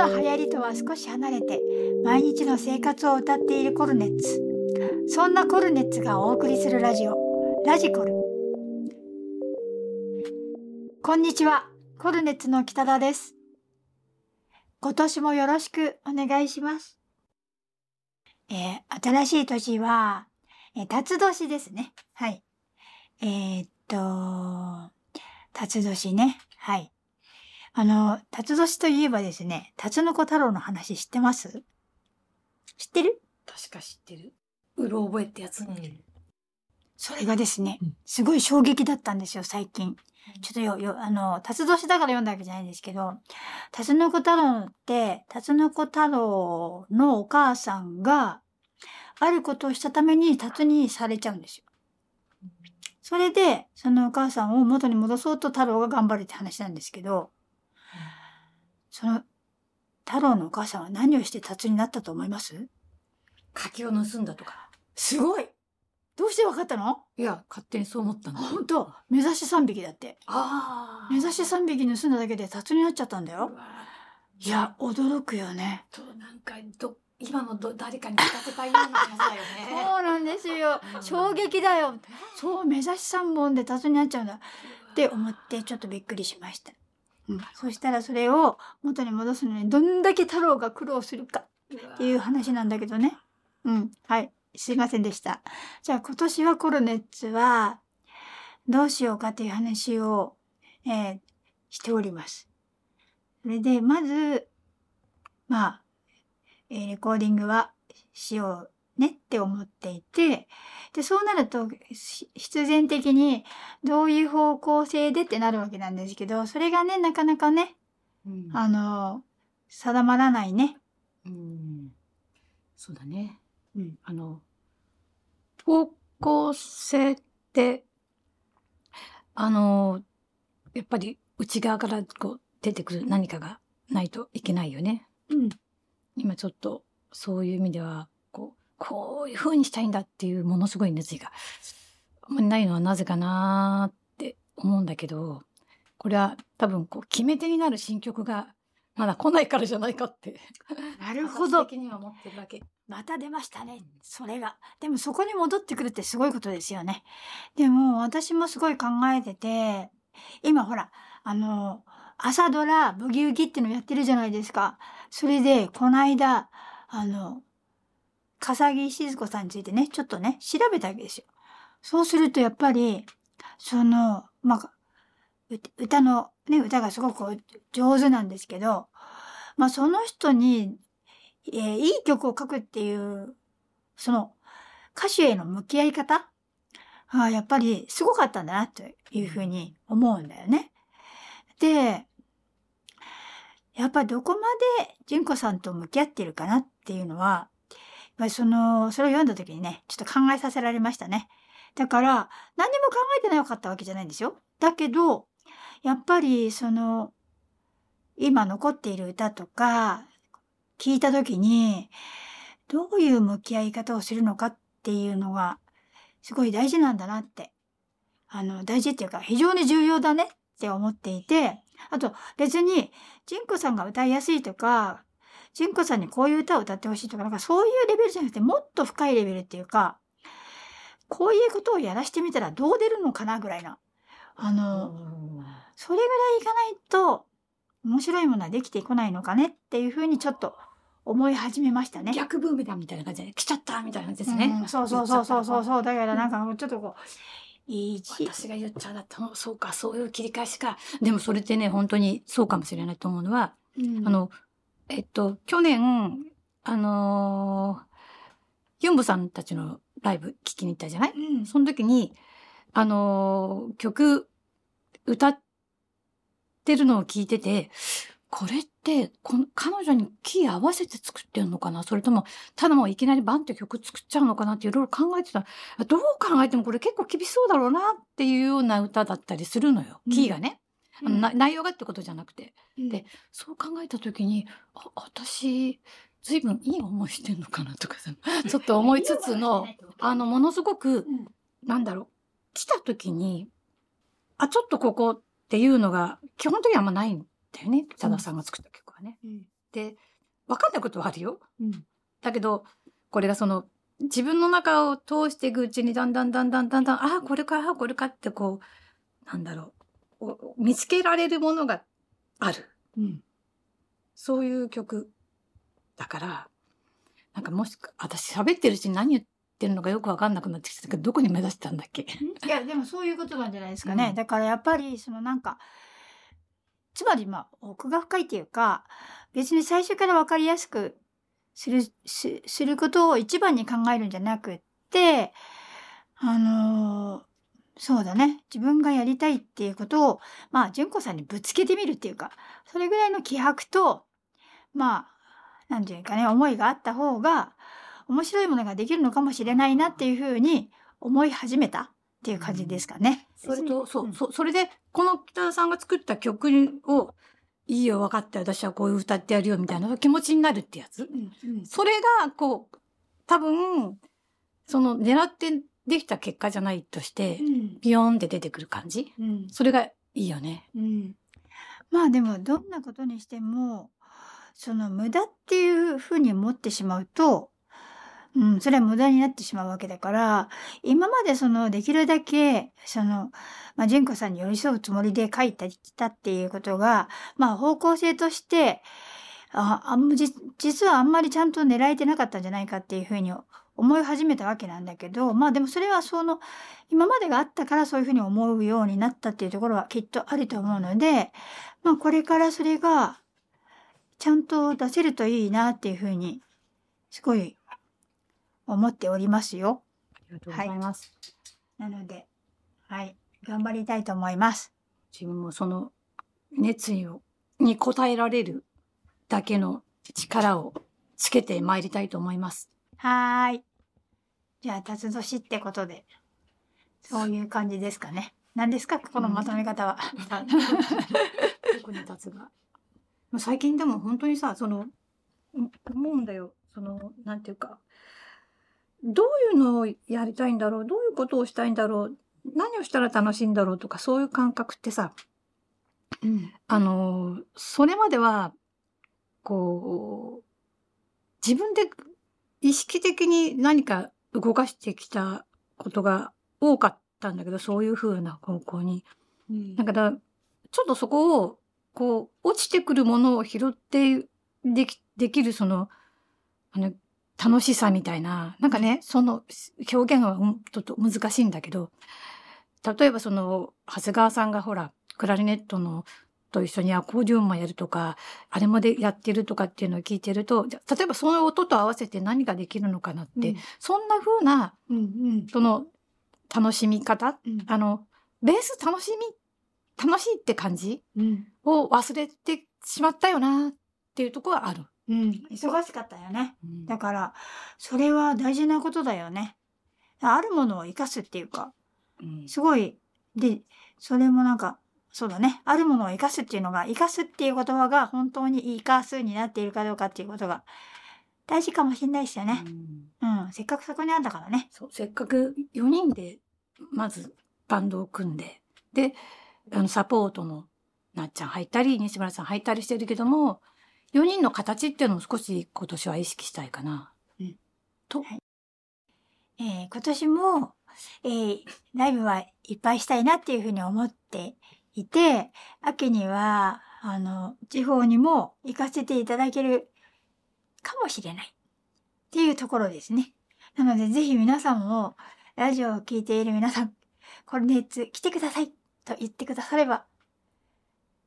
の流行りとは少し離れて毎日の生活を歌っているコルネッツ。そんなコルネッツがお送りするラジオラジコル。こんにちは。コルネッツの北田です。今年もよろしくお願いします。えー、新しい年は、えー、辰年ですね。はい。えー、っと辰年ね。はい。あの、辰年といえばですね、辰の子太郎の話知ってます？知ってる？確か知ってる。うろ覚えってやつ。うん、それがですね、すごい衝撃だったんですよ、最近。ちょっとよ、よ、あの、辰年だから読んだわけじゃないんですけど、辰の子太郎って、辰の子太郎のお母さんが、あることをしたために辰にされちゃうんですよ。それで、そのお母さんを元に戻そうと太郎が頑張るって話なんですけど、その、太郎のお母さんは何をして達になったと思います？柿を盗んだとか。すごいどうして分かったの？いや、勝手にそう思ったの。本当目指し3匹だって。ああ。目指し3匹盗んだだけで達になっちゃったんだよ。いや、驚くよね。と、なんか、ど、今のど誰かに聞かせたいような感じだよね。そうなんですよ。衝撃だよ。そう、目指し3本で達になっちゃうんだ。って思ってちょっとびっくりしました。うん、そしたらそれを元に戻すのにどんだけ太郎が苦労するかっていう話なんだけどね。うん。はい。すいませんでした。じゃあ今年はコルネッツはどうしようかっていう話を、えー、しております。それで、まず、まあ、えー、レコーディングはしようねって思っていて、で、そうなると、必然的にどういう方向性でってなるわけなんですけど、それがね、なかなかね、うん、あの、定まらないね。うん。そうだね。うん。あの、方向性って、あの、やっぱり内側からこう出てくる何かがないといけないよね。うん。今ちょっとそういう意味ではこういう風にしたいんだっていうものすごい熱意があんまりないのはなぜかなって思うんだけど、これは多分こう決め手になる新曲がまだ来ないからじゃないかって。なるほど。的には思ってるわけ。また出ましたね。それが。でもそこに戻ってくるってすごいことですよね。でも私もすごい考えてて、今ほら、あの、朝ドラ、ブギウギっていうのやってるじゃないですか。それで、この間、あの、笠木静子さんについてね、ちょっとね、調べたわけですよ。そうするとやっぱり、その、まあ、歌の、ね、歌がすごく上手なんですけど、まあその人に、えー、いい曲を書くっていう、その歌手への向き合い方あやっぱりすごかったんだなというふうに思うんだよね。で、やっぱどこまで純子さんと向き合ってるかなっていうのは、ぱりその、それを読んだ時にね、ちょっと考えさせられましたね。だから、何にも考えてなかったわけじゃないんですよ。だけど、やっぱり、その、今残っている歌とか、聞いた時に、どういう向き合い方をするのかっていうのが、すごい大事なんだなって。あの、大事っていうか、非常に重要だねって思っていて、あと、別に、ジンコさんが歌いやすいとか、純子さんにこういう歌を歌ってほしいとか、なんかそういうレベルじゃなくて、もっと深いレベルっていうか、こういうことをやらしてみたらどう出るのかなぐらいな。あの、それぐらいいかないと、面白いものはできてこないのかねっていうふうにちょっと思い始めましたね。逆ブーメランみたいな感じで、来ちゃったみたいな感じですね。うん、そうそうそうそうそうそう。だからなんかちょっとこう、私が言っちゃうだったそうか、そういう切り返しか。でもそれってね、本当にそうかもしれないと思うのは、うん、あの、えっと、去年、あのー、ユンボさんたちのライブ聞きに行ったじゃない、うん、その時に、あのー、曲、歌ってるのを聞いてて、これってこの、彼女にキー合わせて作ってんのかな？それとも、ただもういきなりバンって曲作っちゃうのかなっていろいろ考えてた。どう考えてもこれ結構厳しそうだろうなっていうような歌だったりするのよ。キーがね。あの内容がってことじゃなくて。で、そう考えた時に、あ、私、随分いい思いしてんのかなとかさ、ちょっと思いつつの、あの、ものすごく、なんだろう、来た時に、あ、ちょっとここっていうのが、基本的にはあんまないんだよね。多田さんが作った曲はね。で、分かんないことはあるよ。うんだけど、これがその、自分の中を通していくうちにだんだんだんだんだんだん、ああ、これか、ああ、これかってこう、なんだろう、お見つけられるものがある。うん。そういう曲だから、なんかもしか、私喋ってるうちに何言ってるのかよくわかんなくなってきたけど、どこに目指したんだっけ？いやでもそういうことなんじゃないですかね、うん。だからやっぱりそのなんかつまりまあ奥が深いっていうか別に最初から分かりやすくするすすることを一番に考えるんじゃなくってあのーそうだね自分がやりたいっていうことをまあ純子さんにぶつけてみるっていうかそれぐらいの気迫とまあなんていうかね思いがあった方が面白いものができるのかもしれないなっていうふうに思い始めたっていう感じですかね。それと、そう、んそそれで、この北田さんが作った曲を、いいよ、分かった、私はこういう歌ってやるよ、みたいな気持ちになるってやつ。うんうんそれが、こう、多分、その狙ってできた結果じゃないとして、ビヨーンって出てくる感じ？うんそれがいいよね。うんまあでもどんなことにしてもその無駄っていうふうに思ってしまうと、うん、それは無駄になってしまうわけだから今までそのできるだけその、まあ、純子さんに寄り添うつもりで書いてきたっていうことが、まあ、方向性としてああん実はあんまりちゃんと狙えてなかったんじゃないかっていうふうに思い始めたわけなんだけどまあでもそれはその今までがあったからそういうふうに思うようになったっていうところはきっとあると思うので、まあこれからそれがちゃんと出せるといいなっていうふうにすごい思っておりますよ。ありがとうございます。なので、はい、頑張りたいと思います。自分もその熱意を、に応えられるだけの力をつけてまいりたいと思います。はーい。じゃあ、辰年ってことで、そういう感じですかね。何ですかこのまとめ方は。特に立つが。まあ最近でも本当にさ、その、うん思うんだよ。その、なんていうか、どういうのをやりたいんだろうどういうことをしたいんだろう何をしたら楽しいんだろうとか、そういう感覚ってさ、うん。あの、それまでは、こう、自分で意識的に何か動かしてきたことが多かったんだけど、そういう風な方向に。うんだから、ちょっとそこを、こう、落ちてくるものを拾ってでき、できるその、あの、楽しさみたいな、なんかね、その表現はうんちょっと難しいんだけど、例えばその、長谷川さんがほら、クラリネットのと一緒にアコーディオンもやるとか、あれもでやってるとかっていうのを聞いてると、じゃ例えばその音と合わせて何ができるのかなって、うん。そんな風な、うんうん。その、楽しみ方うん。あの、ベース楽しみ、楽しいって感じうん。を忘れてしまったよなっていうところはある。うん。忙しかったよね。だから、それは大事なことだよね。あるものを生かすっていうか、うん。すごい、で、それもなんか、そうだね。あるものを生かすっていうのが、生かすっていう言葉が本当に生かすになっているかどうかっていうことが大事かもしれないですよね。うん。せっかくそこにあんだからね。そうせっかく4人でまずバンドを組んでであのサポートのなっちゃん入ったり西村さん入ったりしてるけども4人の形っていうのを少し今年は意識したいかな。うんと、えー今年も、えーライブはいっぱいしたいなっていうふうに思っていて、秋には、あの、地方にも行かせていただけるかもしれないっていうところですね。なので、ぜひ皆さんも、ラジオを聞いている皆さん、これ熱来てくださいと言ってくだされば、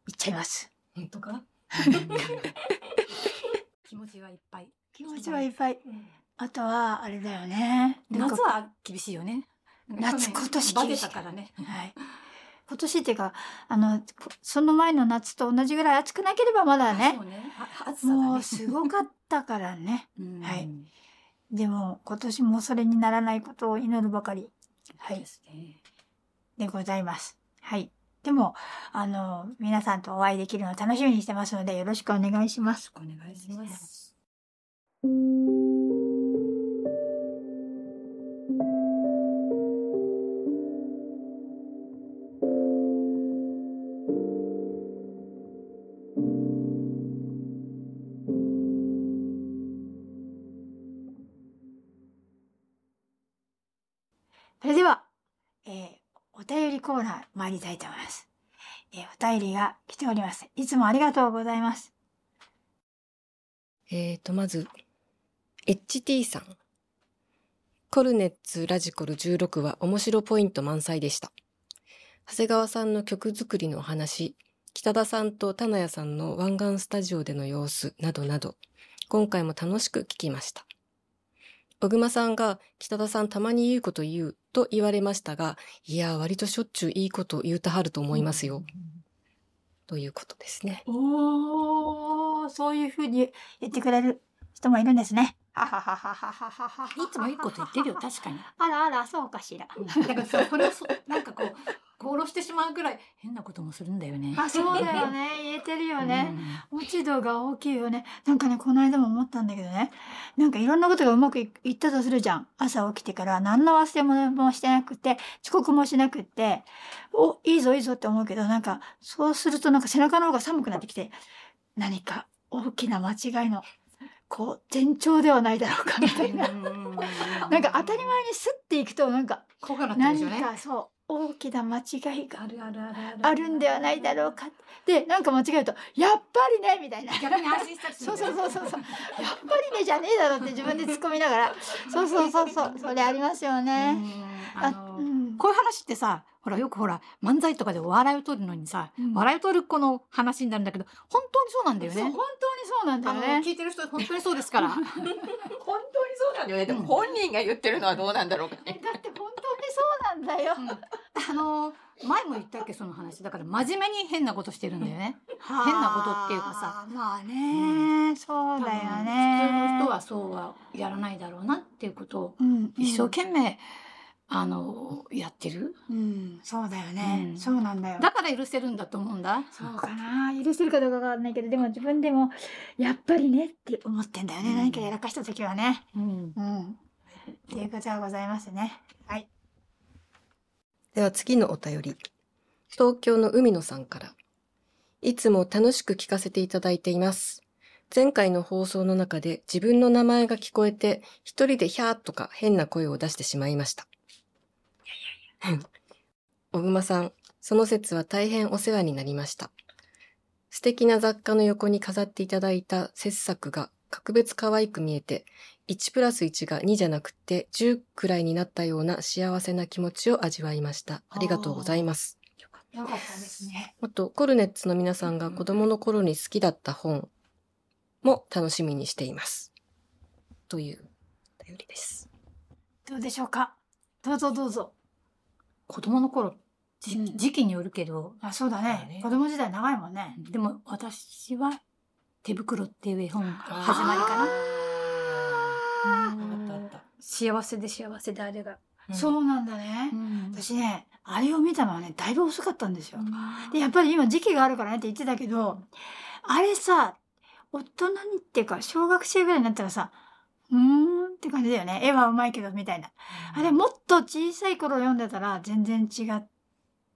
行っちゃいます。本当か？気持ちはいっぱい。気持ちはいっぱい。あとは、あれだよね。夏は厳しいよね。夏今年バテ厳しいたからね。はい。今年っていうか、あの、こその前の夏と同じぐらい暑くなければまだねそ、うね。は暑ねもうすごかったからね。うんはいでも今年もそれにならないことを祈るばかりはいですね。でございます。はい。でも、あの、皆さんとお会いできるのを楽しみにしてますので、よろしくお願いします。お願いします。コーナー参りたいと思います。えー、お便りが来ております。いつもありがとうございます。えーと、まず、HT さん。コルネッツラジコル16は面白ポイント満載でした。長谷川さんの曲作りのお話、北田さんと田谷さんの湾岸スタジオでの様子などなど、今回も楽しく聞きました。小熊さんが北田さんたまに言うこと言うと言われましたが、いや、割としょっちゅういいこと言うたはると思いますよ。ということですね。おー、そういうふうに言ってくれる人もいるんですね。いつもいいこと言ってるよ、確かに。あらあら、そうかしら。だかそれそ、なんかこう、殺してしまうくらい変なこともするんだよね。あ、そうだよね。言えてるよね。落ち度が大きいよね。なんかね、この間も思ったんだけどね。なんかいろんなことがうまくいったとするじゃん。朝起きてから何の忘れ物もしてなくて、遅刻もしなくて、お、いいぞいいぞって思うけど、なんか、そうするとなんか背中の方が寒くなってきて、何か大きな間違いのこう、前兆ではないだろうか、みたいな。なんか当たり前にスッていくと、なんか、何ね。かそう、大きな間違いがあるんではないだろうか。で、なんか間違えると、やっぱりねみたいな。そうそうそうそうそう。やっぱりねじゃねえだろって自分で突っ込みながら。そうそうそうそう。それありますよね。うんあのうん。こういう話ってさ、ほら、よくほら、漫才とかで笑いを取るのにさ、うん笑いを取る子の話になるんだけど、本当にそうなんだよね本。当にそうなんだよね。聞いてる人、本当にそうですから。本当にそうなんだよね。でも本人が言ってるのはどうなんだろうかね。だって本当にそうなんだよ。あの、前も言ったっけ、その話。だから、真面目に変なことしてるんだよね。変変なことっていうかさ。まあね、そうだよね。普通の人はそうはやらないだろうなっていうことを、うん、一生懸命、あの、やってる？うん、そうだよね。うんそうなんだよ。だから許せるんだと思うんだ。そうかな許せるかどうかわかんないけど、でも自分でも、やっぱりねって思ってんだよね。うん何かやらかした時はね。うん。うん。っていうことはございますね。はい。では次のお便り。東京の海野さんから。いつも楽しく聞かせていただいています。前回の放送の中で自分の名前が聞こえて、一人でヒャーとか変な声を出してしまいました。小熊さん、その説は大変お世話になりました。素敵な雑貨の横に飾っていただいた切削が格別可愛く見えて、1プラス1が2じゃなくて10くらいになったような幸せな気持ちを味わいました。ありがとうございます。よかったですね。あと、コルネッツの皆さんが子供の頃に好きだった本も楽しみにしています。というお便りです。どうでしょうか？どうぞどうぞ。子供の頃、じうん時期によるけど、あ、そうだね。ね子供時代長いもんね。でも私は手袋っていう絵本が始まりかな。あったあった。幸せで幸せであれが。そうなんだね。うん私ね、あれを見たのはね、だいぶ遅かったんですよ。で、やっぱり今時期があるからねって言ってたけど、あれさ、大人にっていうか、小学生ぐらいになったらさ、うーんって感じだよね。絵はうまいけど、みたいな。あれ、もっと小さい頃読んでたら全然違っ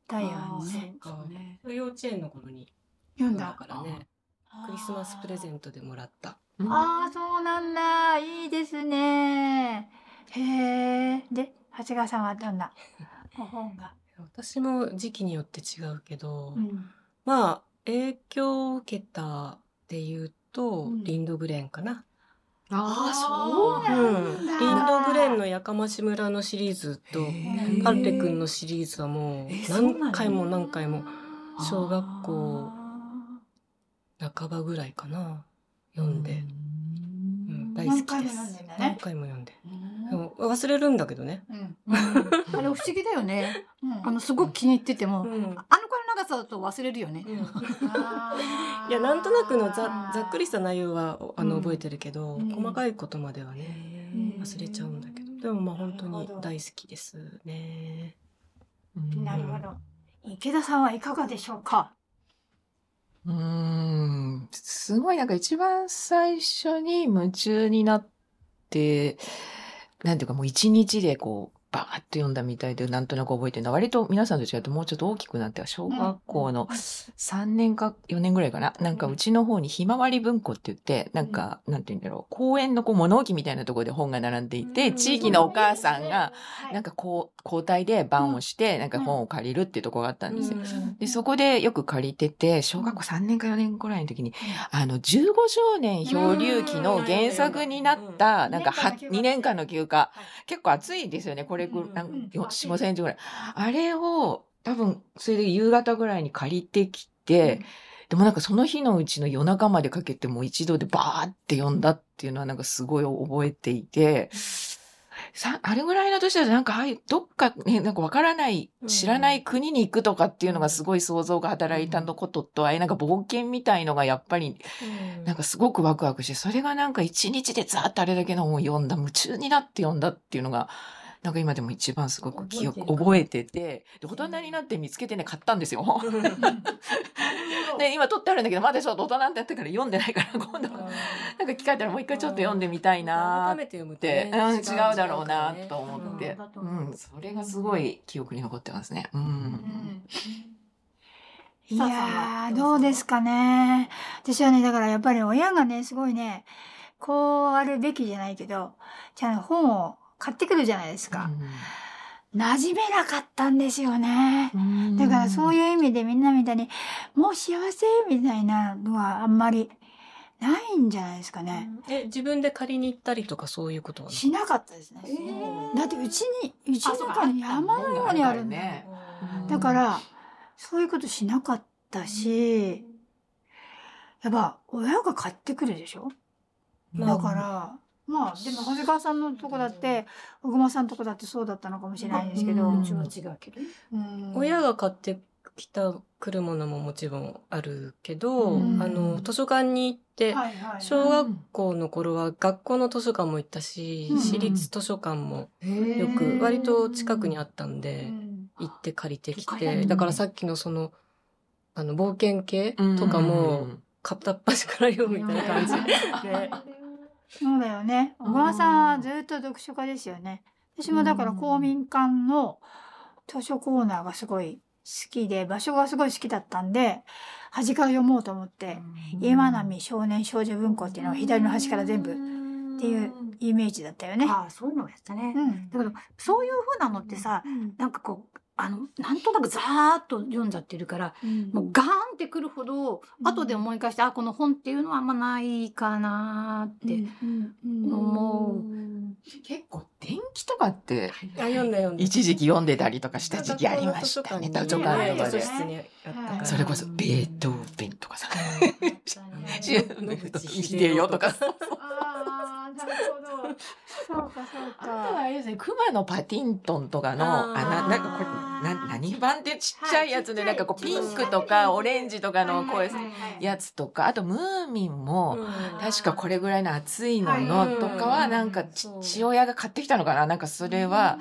たよね。そうね。幼稚園の頃に読んだ。からね、クリスマスプレゼントでもらった。ああ、そうなんだ。いいですね。へえ。で、長谷川さんはどんな？お本が？私も時期によって違うけど、うん。まあ、影響を受けたで言うと、うんリンドグレンかな。ああ、そうなうん。リンドグレンのやかまし村のシリーズと、ー。カルテ君のシリーズはもう何回も何回も小学校半ばぐらいかな。読んで、うん。大好きです。何回も読んでね。何回も読んで。うん。でも忘れるんだけどね、うん。あれ不思議だよね。あの、すごく気に入ってても、うん。あさだと忘れるよね。いやなんとなくのざざっくりした内容はあのうん。覚えてるけど、うん。細かいことまではねうん忘れちゃうんだけど。でもまあ本当に大好きですね。なるほど。池田さんはいかがでしょうか？うーん。すごいなんか一番最初に夢中になって、なんていうかもう一日でこう、バーッと読んだみたいで、なんとなく覚えてるの。は、割と皆さんと違ってもうちょっと大きくなっては、小学校の3年か4年ぐらいかな。なんかうちの方にひまわり文庫って言って、なんか、なんて言うんだろう、公園のこう物置みたいなところで本が並んでいて、地域のお母さんが、なんかこう、交代で番をして、なんか本を借りるっていうところがあったんですよ。で、そこでよく借りてて、小学校3年か4年くらいの時に、あの、15少年漂流記の原作になった、なん。かは、2年間の休暇。結構暑いですよね、これぐうんなん4、4、5センチぐらい。あれを、多分、それで夕方ぐらいに借りてきて、でもなんかその日のうちの夜中までかけてもう一度でバーって読んだっていうのはなんかすごい覚えていて、さ、あれぐらいの年だとなんか、ああいう、どっかね、なんかわからない、知らない国に行くとかっていうのがすごい想像が働いたのことと、ああいうなんか冒険みたいのがやっぱり、なんかすごくワクワクして、それがなんか一日でザーッとあれだけの本を読んだ、夢中になって読んだっていうのが、なんか今でも一番すごく記憶、覚えてて、で、大人になって見つけてね、買ったんですよ。で、今撮ってあるんだけど、まだちょっと大人になってから読んでないから、今度、なんか機会あったらもう一回ちょっと読んでみたいなーっ改めて読むうん、違うだろうなと思って。うん、それがすごい記憶に残ってますね。うん。いやー、どうですかね。私はね、だからやっぱり親がね、すごいね、こうあるべきじゃないけど、ちゃんと本を買ってくるじゃないですか。馴染めなかったんですよね。うん。だからそういう意味でみんなみたいに、もう幸せみたいなのはあんまりないんじゃないですかね。え、自分で借りに行ったりとかそういうことはしなかったですね。だってうちに、うちの中に山のようにあるんだだから、そういうことしなかったし、やっぱ親が買ってくるでしょ？だから、まあ、でも長谷川さんのとこだって、小熊さんのとこだってそうだったのかもしれないですけど、うんうちは違うけど。うん。親が買ってきたくるものももちろんあるけど、うん。あの、図書館に行って、小学校の頃は学校の図書館も行ったし、うん。私立図書館もよよく、割と近くにあったんで、うん。行って借りてきて、ただからさっきのその、あの、冒険系とかも、片っ端から読むみたいな感じ。で。そうだよね。小川さんはずっと読書家ですよね。私もだから公民館の図書コーナーがすごい好きで、場所がすごい好きだったんで、端から読もうと思って、今波少年少女文庫っていうのを左の端から全部っていうイメージだったよね。ああ、そういうのをやったね。うん。だけど、そういう風なのってさ、なんかこう、あの、なんとなくざーっと読んじゃってるから、もうガーンってくるほど、うん後で思い返して、あ、この本っていうのはあんまないかなーって。思う結構電気とかってあ、読んだ読んだ。一時期読んでたりとかした時期ありましたね。図書館とかで。それこそベートーベンとかさ。野口秀夫とか。なるほど。そうか、そうあとはあれですね、熊のパティントンとかの、あな、なんかこれ、な、何版ってちっちゃいやつで、なんかこう、ピンクとかオレンジとかのこういうやつとか、あとムーミンも、確かこれぐらいの厚いののとかは、なんか父親が買ってきたのかな。なんかそれは、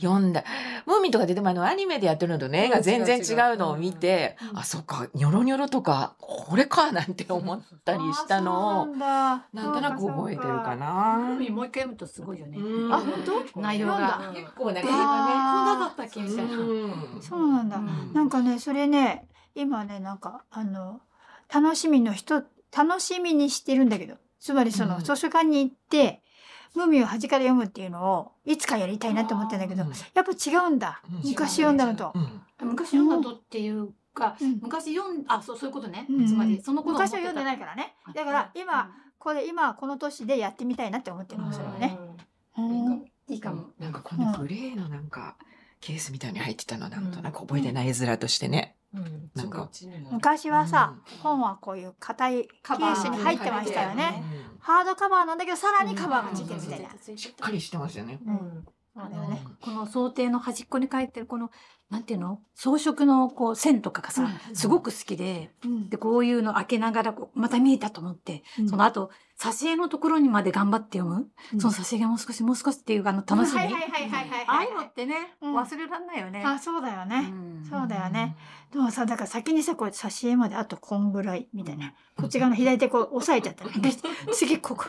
読んだ。ムーミンとかででもあのアニメでやってるのとね、絵が全然違うのを見て、あ、そっか、ニョロニョロとか、これかなんて思ったりしたのを、ななんとなく覚えてるかな。な。もう一回読むとすごいよね。うんあ、本当？内容が。結構なんかあーこんなだったっけみたいな。うんそうなんだ。うんなんかね、それね、今ね、なんか、あの、楽しみの人、楽しみにしてるんだけど、つまりその、うん図書館に行って、ムーミンを端から読むっていうのを、いつかやりたいなって思ってんだけどうん、やっぱ違うんだ。うん昔読んだのと。うん昔読んだとっていうか、うん昔読ん、あ、そう、そういうことね。うんつまり、その頃昔は読んでないからね。だから、今、、これ、今、この年でやってみたいなって思ってるの、それをね。うんいいかも。なんかこのグレーのなんか、ケースみたいに入ってたのなんとなく覚えてない絵面としてね。うん。なんか昔はさ、うん本はこういう硬いケカバーースに入ってましたようね。うんハードカバーなんだけど、さらにカバーがついてるみたいな。しっかりしてましたよね。うん。そうだよね。この想定の端っこに書いてるこの、なんていうの？装飾のこう線とかがさ、うんすごく好きで、うんで、こういうの開けながらこう、また見えたと思って、うんその後、挿絵のところにまで頑張って読む、うんその挿絵がもう少しもう少しっていうあの楽しみ？はいはいはいはいはい。ああいうのってね、うん忘れられないよね。あ、そうだよね。うんそうだよね。でもさ、だから先にさ、こう、挿絵まであとこんぐらい、みたいな。こっち側の左手こう押さえちゃったら、で 次ここ。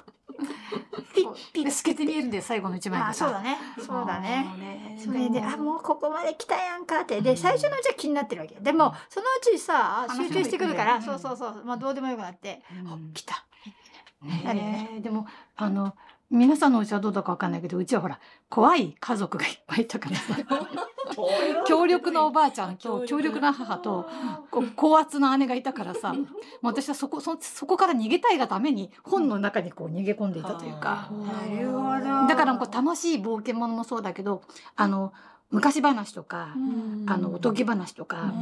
で透けて見えるんだよ最後の一枚があそうだね。そうだね。ね。それであもうここまで来たやんかって。で最初のうちは気になってるわけでもそのうちさ集中してくるからそうそうそう。まあどうでもよくなって。来た。ね。でもあの皆さんのうちはどうだかわかんないけどうちはほら怖い家族がいっぱいいたからさ。強力なおばあちゃんと強力な母とこう高圧な姉がいたからさもう私はそこそそこから逃げたいがために本の中にこう逃げ込んでいたというか。なるほど。だからこう楽しい冒険ものもそうだけどあの昔話とか、あのおとぎ話とか、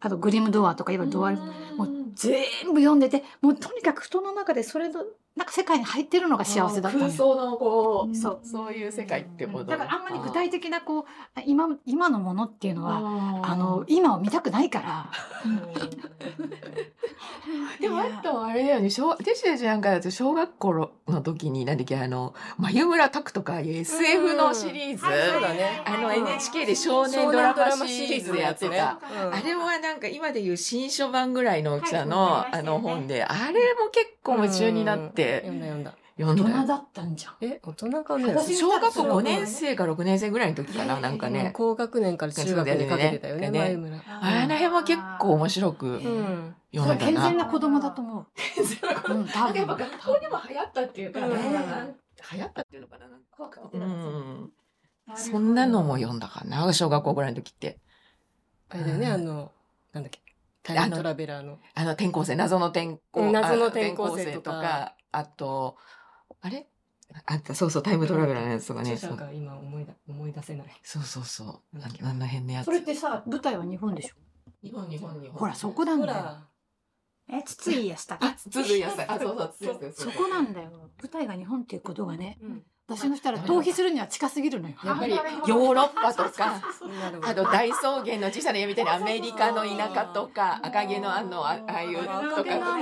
あとグリムドアとかいわゆるドアルもう全部読んでてもうとにかく布団の中でそれのなんか世界に入ってるのが幸せだった空想のこう、そう。そういう世界ってこと。だからあんまり具体的なこう今今のものっていうのはあの今を見たくないから。でもあとあれだよね、小私たちなんかだと小学校の時に、なんだっけ、あの、眉村拓とかいう SF のシリーズ、あの NHK で少年ドラマシリーズやってた。あれはなんか今でいう新書版ぐらいの大きさの、はい。あの本で、あれも結構夢中になって読んだ読んだ。読んだよ。大人だったんじゃん。え、大人かね私小学校5年生か6年生ぐらいの時かな、なんかね。高学年から中学にかけてたよね、ね前村。あの辺は結構面白くうん。それは健読んだな。全な子供だと思う。うん、多分。やっぱ学校でも流行ったっていうか、うん流行ったっていうのかな。怖くうん。そんなのも読んだかな、小学校ぐらいの時って。あれだよね、あの、なんだっけ。タイムトラベラーの。あの、転校生、謎の転校、うん謎のあ転校生とかあと、あれ？あった、そうそう、タイムトラベラーのやつとかね。そう著者が今思いだ思い出せない。そうそうそう。ああの辺のやつ。それってさ、舞台は日本でしょ？日本、日本、日本。ほら、そこなんだよ。え、筒井康隆。あ、つづいやすい。あ、そうそう、つづいやすいそこなんだよ。舞台が日本っていうことがね、うん。私のしたら逃避するには近すぎるのよ。やっぱり、ヨーロッパとか。あと大草原の小さな家みたいなアメリカの田舎とか、赤毛のあの、あああいうとかとか。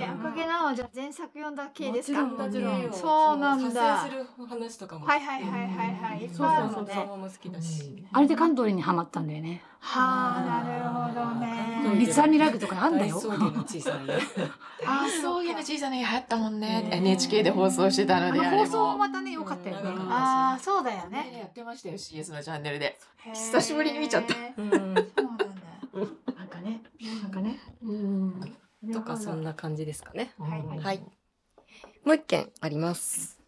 読んだよねえ、赤毛なのじゃ前作読んだ系ですか？もちろんもちろんそうなんだ発生する話とかも。はいはいはいはいはい。いっそうぱいあるのそうそうね。も好きだし。あれでカントリーにハマったんだよね。はあ、なるほどね。三つ編みラグとかあんだよ大草原の小さな家。あ、草原の小さな家流行ったもんね。NHK で放送してたので、放送もも。またね、良かったよね。うんああ、そうだよね、ね。やってましたよ、CS のチャンネルで。久しぶりに見ちゃったうん。そうなんだ。なんかね、なんかね。うん。とかそんな感じですかね。はいはい。もう一件あります。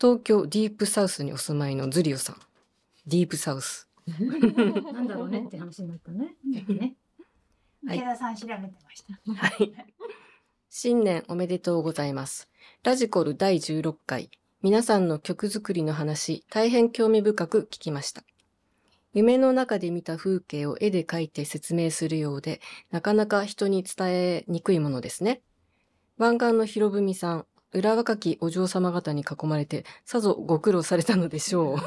東京ディープサウスにお住まいのズリオさん。ディープサウス。なんだろうねって話になったね。ね。はい池田さん調べてました。はい。新年おめでとうございます。ラジコル第16回。皆さんの曲作りの話、大変興味深く聞きました。夢の中で見た風景を絵で描いて説明するようで、なかなか人に伝えにくいものですね。湾岸の広文さん、裏若きお嬢様方に囲まれて、さぞご苦労されたのでしょう。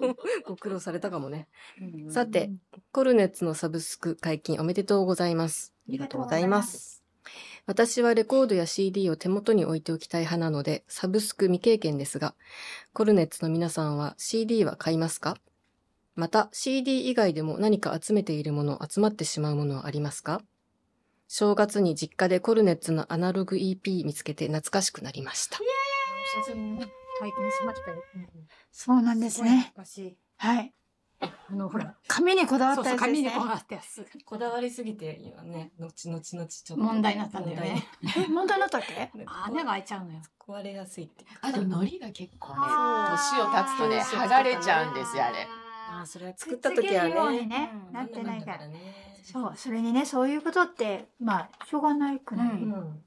ご苦労されたかもね。さて、コルネッツのサブスク解禁おめでとうございます。ありがとうございます。私はレコードや CD を手元に置いておきたい派なので、サブスク未経験ですが、コルネッツの皆さんは CD は買いますか？また CD 以外でも何か集めているもの、集まってしまうものはありますか？正月に実家でコルネッツのアナログ EP 見つけて懐かしくなりました。体験しましたよ。そうなんですね。昔、はい。あの、ほら、紙にこだわったやつですね。紙にこうなったやつ。こだわりすぎて、今ね、後々々ちょっと問題になったんだよね。え、問題になったっけ？穴が開いちゃうのよ。壊れやすいって。あと、海苔が結構ね、年を経つとね、剥がれちゃうんですよ、あれ。ああ、それは作った時はね。ねうんなってないからね。そう、それにね、そういうことって、まあ、しょうがないくない。うん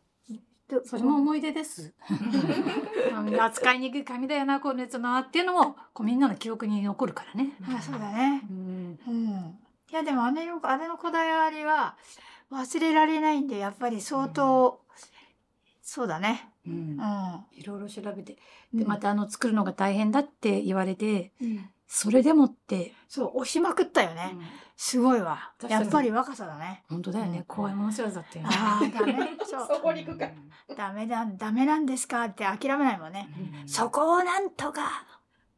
それも思い出です。うん 扱いにくい紙だよな、このやつなっていうのも、こうみんなの記憶に残るからね。あ、そうだね。うん。うん。いや、でもあれの、あれのこだわりは忘れられないんで、やっぱり相当、そうだね。うんうん。いろいろ調べて。で、またあの、作るのが大変だって言われて、うん、それでもって、そう、押しまくったよね。すごいわ。やっぱり若さだね。本当だよね。怖いもの知らずだったよね。ああ、ダメ。そこに行くか。ダメだ、ダメなんですかって諦めないもんね。うんそこをなんとか。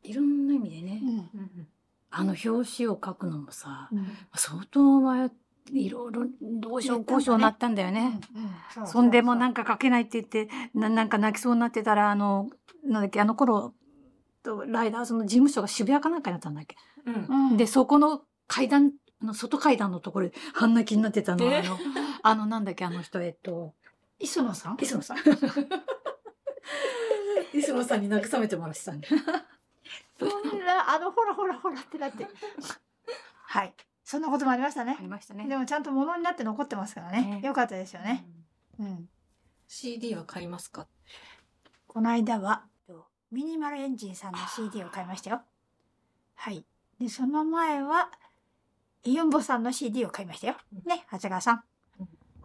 いろんな意味でね、うん。あの表紙を書くのもさ、うん相当迷っいろいろどうしようこうしようなったんだよね。うんうそんでもなんかか書けないって言って、ななんか泣きそうになってたら、あの、なんだっけ、あの頃、とライダーズの事務所が渋谷かなんかになったんだっけ？うん。で、そこの階段、あの、外階段のところで半泣きになってたの。えあの、あの、なんだっけ、あの人、えっと、磯野さん？磯野さん。磯野さんに慰めてもらってたんで。そんなあのほらほらほらってなってはいそんなこともありましたあねりましたね。でもちゃんと物になって残ってますからねねよかったですよねうん CD は買いますか？この間はミニマルエンジンさんの CD を買いましたよ。はい。でその前はイオンボさんの CD を買いましたよ。ね長谷川さん。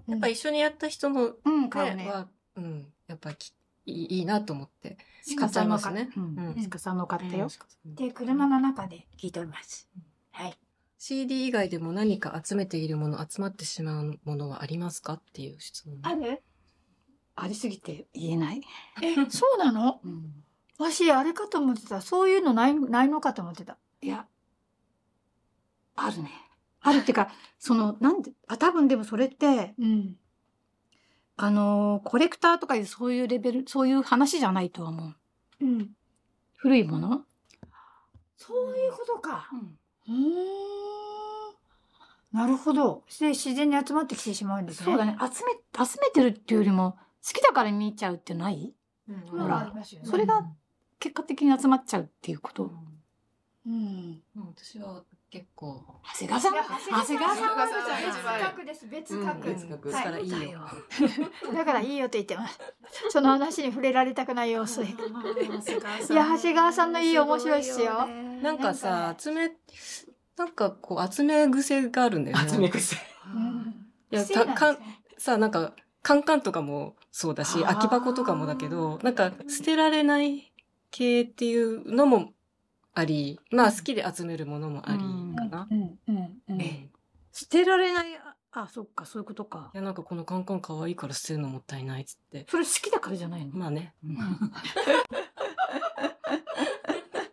やっぱ一緒にやった人の、ねうん買うね。は、うん、やっぱきいいなと思って。鹿さんの買ね。鹿さんの買ったよ。で車の中で聞いております。はい。CD 以外でも何か集めているもの、集まってしまうものはありますかっていう質問。ある？ありすぎて言えない？えそうなの？うんわしあれかと思ってたそういうのないないのかと思ってたいや、あるね。あるっていうか、その、なんで、あ、多分でもそれって、うんあのーコレクターとかいうそういうレベル、そういう話じゃないとは思う。うん古いもの？そういうことかうんうーんなるほど。で自然に集まってきてしまうんですね。そうだね。集め、集めてるっていうよりも、好きだから見ちゃうってない？うんほら、ね。それが結果的に集まっちゃうっていうこと？うん。うん私は結構、長谷川さん？長長谷川さん？は別格です。別格。うん別格はいだからいいよ。だからいいよと言ってます。その話に触れられたくない様子。いいや長谷川さんのいい面白いっすよなんかさ、集め、なんかこう集め癖があるんだよね。集め癖。うんいや癖なんさ、なんか、カンカンとかもそうだし、空き箱とかもだけど、なんか捨てられない系っていうのもあり、まあ好きで集めるものもありかな。うんうんうん。ええ捨てられない、ああ、そっか、そういうことかい。や、なんかこのカンカン可愛いから捨てるのもったいないっつって。それ好きだからじゃないの？まあね。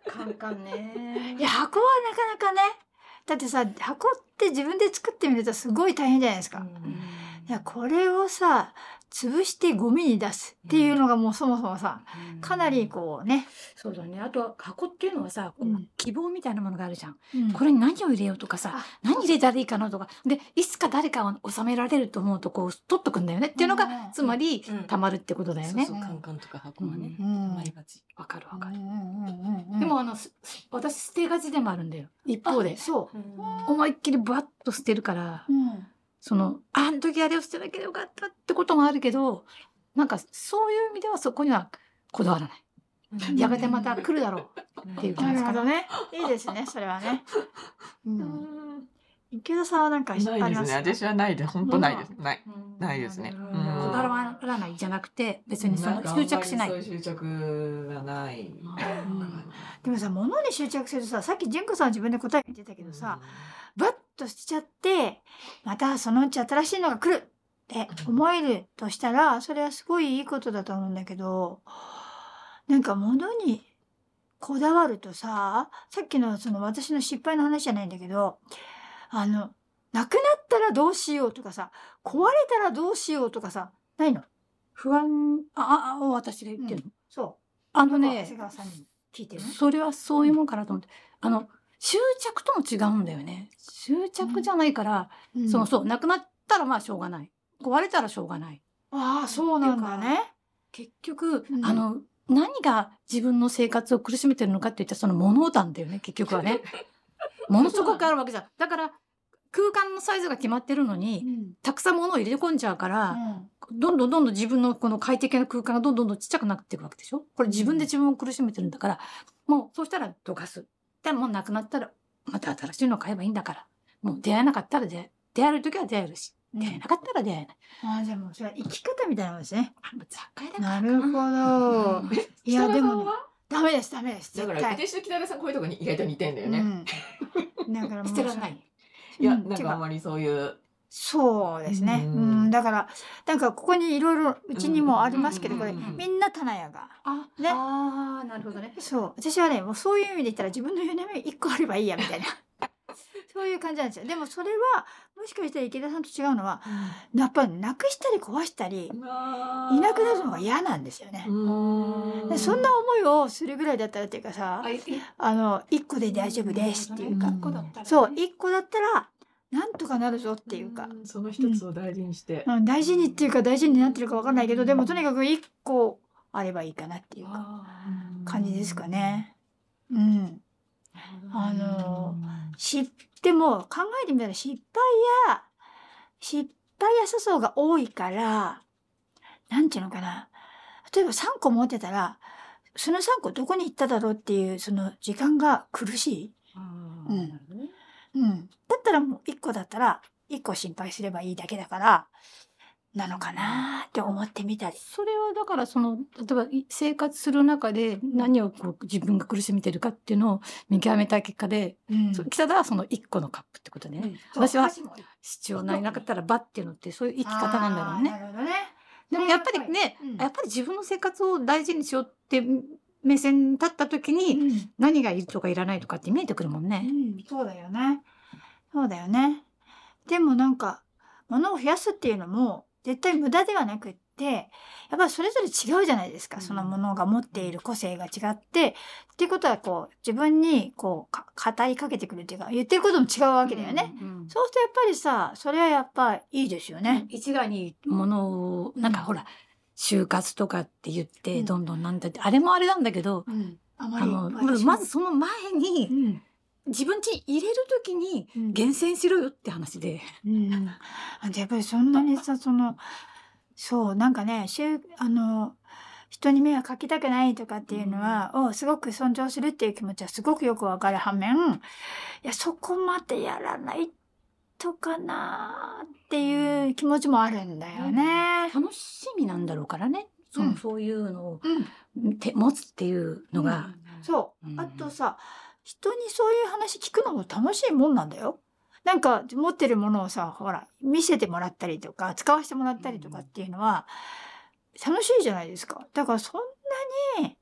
カンカンねいや箱はなかなかね。だってさ箱って自分で作ってみるとすごい大変じゃないですか。いやこれをさ潰してゴミに出すっていうのがもうそもそもさかなりこうね。そうだね。あとは箱っていうのはさ、こううん希望みたいなものがあるじゃん。うんこれに何を入れようとかさあ、何入れたらいいかなとか。で、いつか誰かを収められると思うと、こう、取っとくんだよねっていうのが、うんつまりうん、溜まるってことだよねそう。そう、カンカンとか箱はね、うん溜まりがち。わかるわかる。うんうんうんうんでもあの、す私捨てがちでもあるんだよ。一方であ。そう。思いっきりバッと捨てるから、うんその、あの時あれを捨てなければよかったってこともあるけど、なんかそういう意味ではそこにはこだわらない。んやがてまた来るだろうっていう感なじかな。るほどね。いいですね、それはね。うん。池田さんはなんかありないですね。ますか？私はないです。本当ないです。ない。うんないですねこうんだわらないじゃなくて、別にその執着しない。あんまりそういう執着がない。でもさ、物に執着するとさ、さっき純子さん自分で答え言ってたけどさ、バッと捨てちゃって、またそのうち新しいのが来るって思えるとしたら、それはすごいいいことだと思うんだけど、なんか物にこだわるとさ、さっきのその私の失敗の話じゃないんだけど、あの、なくなったらどうしようとかさ、壊れたらどうしようとかさ、ないの？不安、あ、あ、あ私が言ってるの？そう。あのね聞いてるね。それはそういうもんかなと思って。あの、執着とも違うんだよね。執着じゃないから、うんそうそう、なくなったらまあしょうがない。壊れたらしょうがない。ああ、そうなんだね。結局、うんあの、何が自分の生活を苦しめてるのかって言ったらその物なんだよね、結局はね。ものすごくあるわけじゃん。だから、空間のサイズが決まってるのに、たくさん物を入れ込んじゃうから、どんどんどんどん自分のこの快適な空間がどんどんどんちっちゃくなっていくわけでしょこれ自分で自分を苦しめてるんだから、もうそうしたらどかす。でもうなくなったら、また新しいの買えばいいんだから。もう出会えなかったら出会え、出会える時は出会えるし、うん出会えなかったら出会えない。ああ、でもそれは生き方みたいなもんですね。あもう雑貨屋だからなるほど。いや、でもね、ダメです、ダメです。だから、絶対。私と北田さんこういうとこに意外と似てんだよね。うん。だからもう 捨てられない。いや、うんなんかあんまりそういう。そうですね。ううんん、だから、なんかここにいろいろうちにもありますけど、これ、うんみんな棚屋が。あ、ねあーなるほどね。そう。私はね、もうそういう意味で言ったら自分の夢一個あればいいや、みたいな。そういう感じなんですよ。でもそれは、もしかしたら池田さんと違うのは、やっぱりなくしたり壊したり、いなくなるのが嫌なんですよね。うんでそんな思いをするぐらいだったらっていうかさ、あの、一個で大丈夫ですっていうか、そう、一個だったら、なんとかなるぞっていうか、んその一つを大事にして。うん、大事にっていうか大事になってるかわかんないけど、でもとにかく一個あればいいかなっていうか、感じですかね。うん。あのし、でも考えてみたら失敗や、失敗や粗相が多いから、なんていうのかな。例えば3個持ってたら、その3個どこに行っただろうっていう、その時間が苦しい。うんうん。だったらもう1個だったら、1個心配すればいいだけだから、なのかなって思ってみたり。それはだからその例えばい生活する中で何をこう自分が苦しめてるかっていうのを見極めた結果で、うん北田はその一個のカップってことね、私は必要ないなかったらバっていうのってそういう生き方なんだろうね。なるほどね。でもやっぱりね、うんやっぱり自分の生活を大事にしようって目線に立った時に、何がいるとかいらないとかって見えてくるもんうね。ん、そうだよね。そうだよね。でもなんか、物を増やすっていうのも、絶対無駄ではなくって、やっぱりそれぞれ違うじゃないですか。うんそのものが持っている個性が違って。っていうことは、こう、自分に、こうか、語りかけてくるっていうか、言ってることも違うわけだよね。うんそうするとやっぱりさ、それはやっぱいいですよね。一概にものをなんかほら就活とかって言ってうんどんどんなんだって、あれもあれなんだけど、うん。あまあのまずその前うにん。自分家に入れる時にうん厳選しろよって話で。うん。あやっぱりそんなにさ、その、そう、なんかね、あの、人に迷惑かけたくないとかっていうのは、をすごく尊重するっていう気持ちはすごくよくわかる反面、いや、そこまでやらないとかなっていう気持ちもあるんだよね。楽しみなんだろうからね。そのうんそういうのをうん。て持つっていうのが。そうう。んあとさ、人にそういう話聞くのも楽しいもんなんだよ。なんか持ってるものをさ、ほら、見せてもらったりとか、使わせてもらったりとかっていうのは、楽しいじゃないですか。だからそんなに、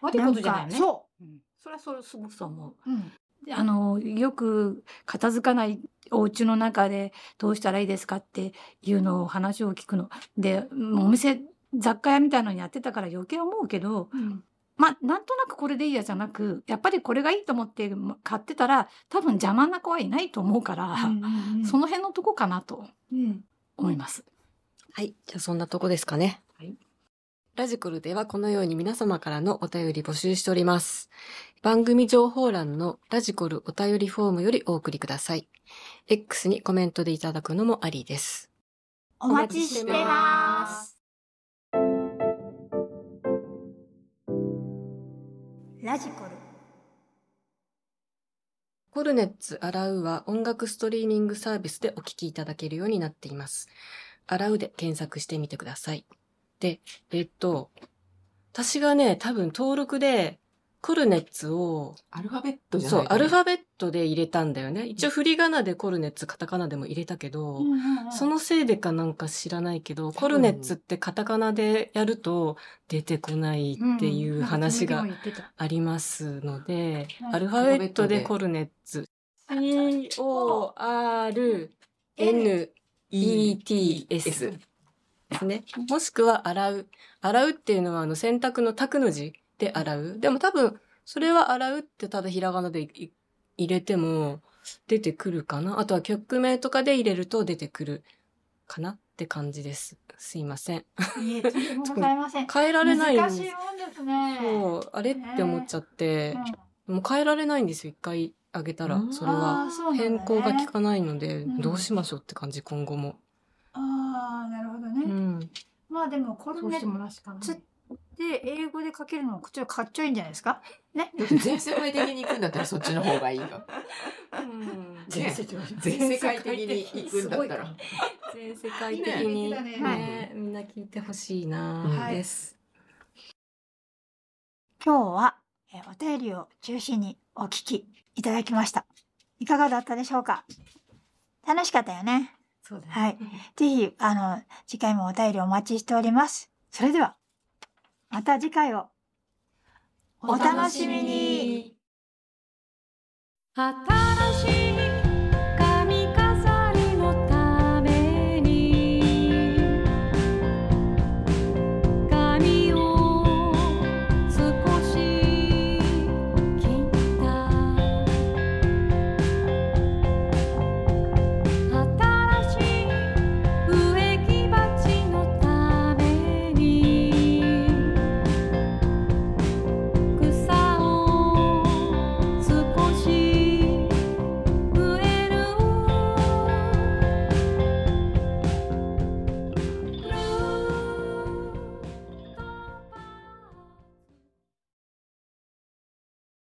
悪いことじゃないよね。そうんそれはそれすごくそう思う。う。うん。であの、よく片付かないお家の中でどうしたらいいですかっていうのを話を聞くの。で、お店、雑貨屋みたいなのにやってたから余計思うけど、うん。まあ、なんとなくこれでいいやじゃなく、やっぱりこれがいいと思って買ってたら、多分邪魔な子はいないと思うから、その辺のとこかなとうん。思います。はい。じゃあそんなとこですかね。はい。ラジコルではこのように皆様からのお便り募集しております。番組情報欄のラジコルお便りフォームよりお送りください。X にコメントでいただくのもありです。お待ちしてます。ラジコル。コルネッツ洗うは音楽ストリーミングサービスでお聴きいただけるようになっています。洗うで検索してみてください。で、えっと、私がね、多分登録でコルネッツを、アルファベットじゃそう、ないかな。アルファベットで入れたんだよね。一応振り仮名でコルネッツカタカナでも入れたけど、そのせいでかなんか知らないけど、コルネッツってカタカナでやると出てこないっていう話が。ありますので、うんアルファベットでコルネッツ。C-O-R-N-E-T-S ですね。もしくは洗う。洗うっていうのはあの洗濯の濯の字で洗う。でも多分、それは洗うってただひらがなでい入れても出てくるかな。あとは曲名とかで入れると出てくるかなって感じです。すいません。いえ、とんでもございません。変えられないんです難しいもんですね。そう、あれって思っちゃって、もう変えられないんですよ、一回あげたらう。んそれは。変更が効かないので、うんどうしましょうって感じ、今後も。ああ、なるほど。まあでも、コルネッそうして英語で書けるのもちょっとかっちょいいんじゃないですか？ね？全世界的に行くんだったらそっちの方がいいよ。全世界的に行くんだったら。全世界的に、ねはいね、みんな聞いてほしいなはいです。今日は、えーお便りを中心にお聞きいただきました。いかがだったでしょうか？楽しかったよね。そうだね。はい。ぜひ、あの、次回もお便りお待ちしております。それでは、また次回をお楽しみに新しい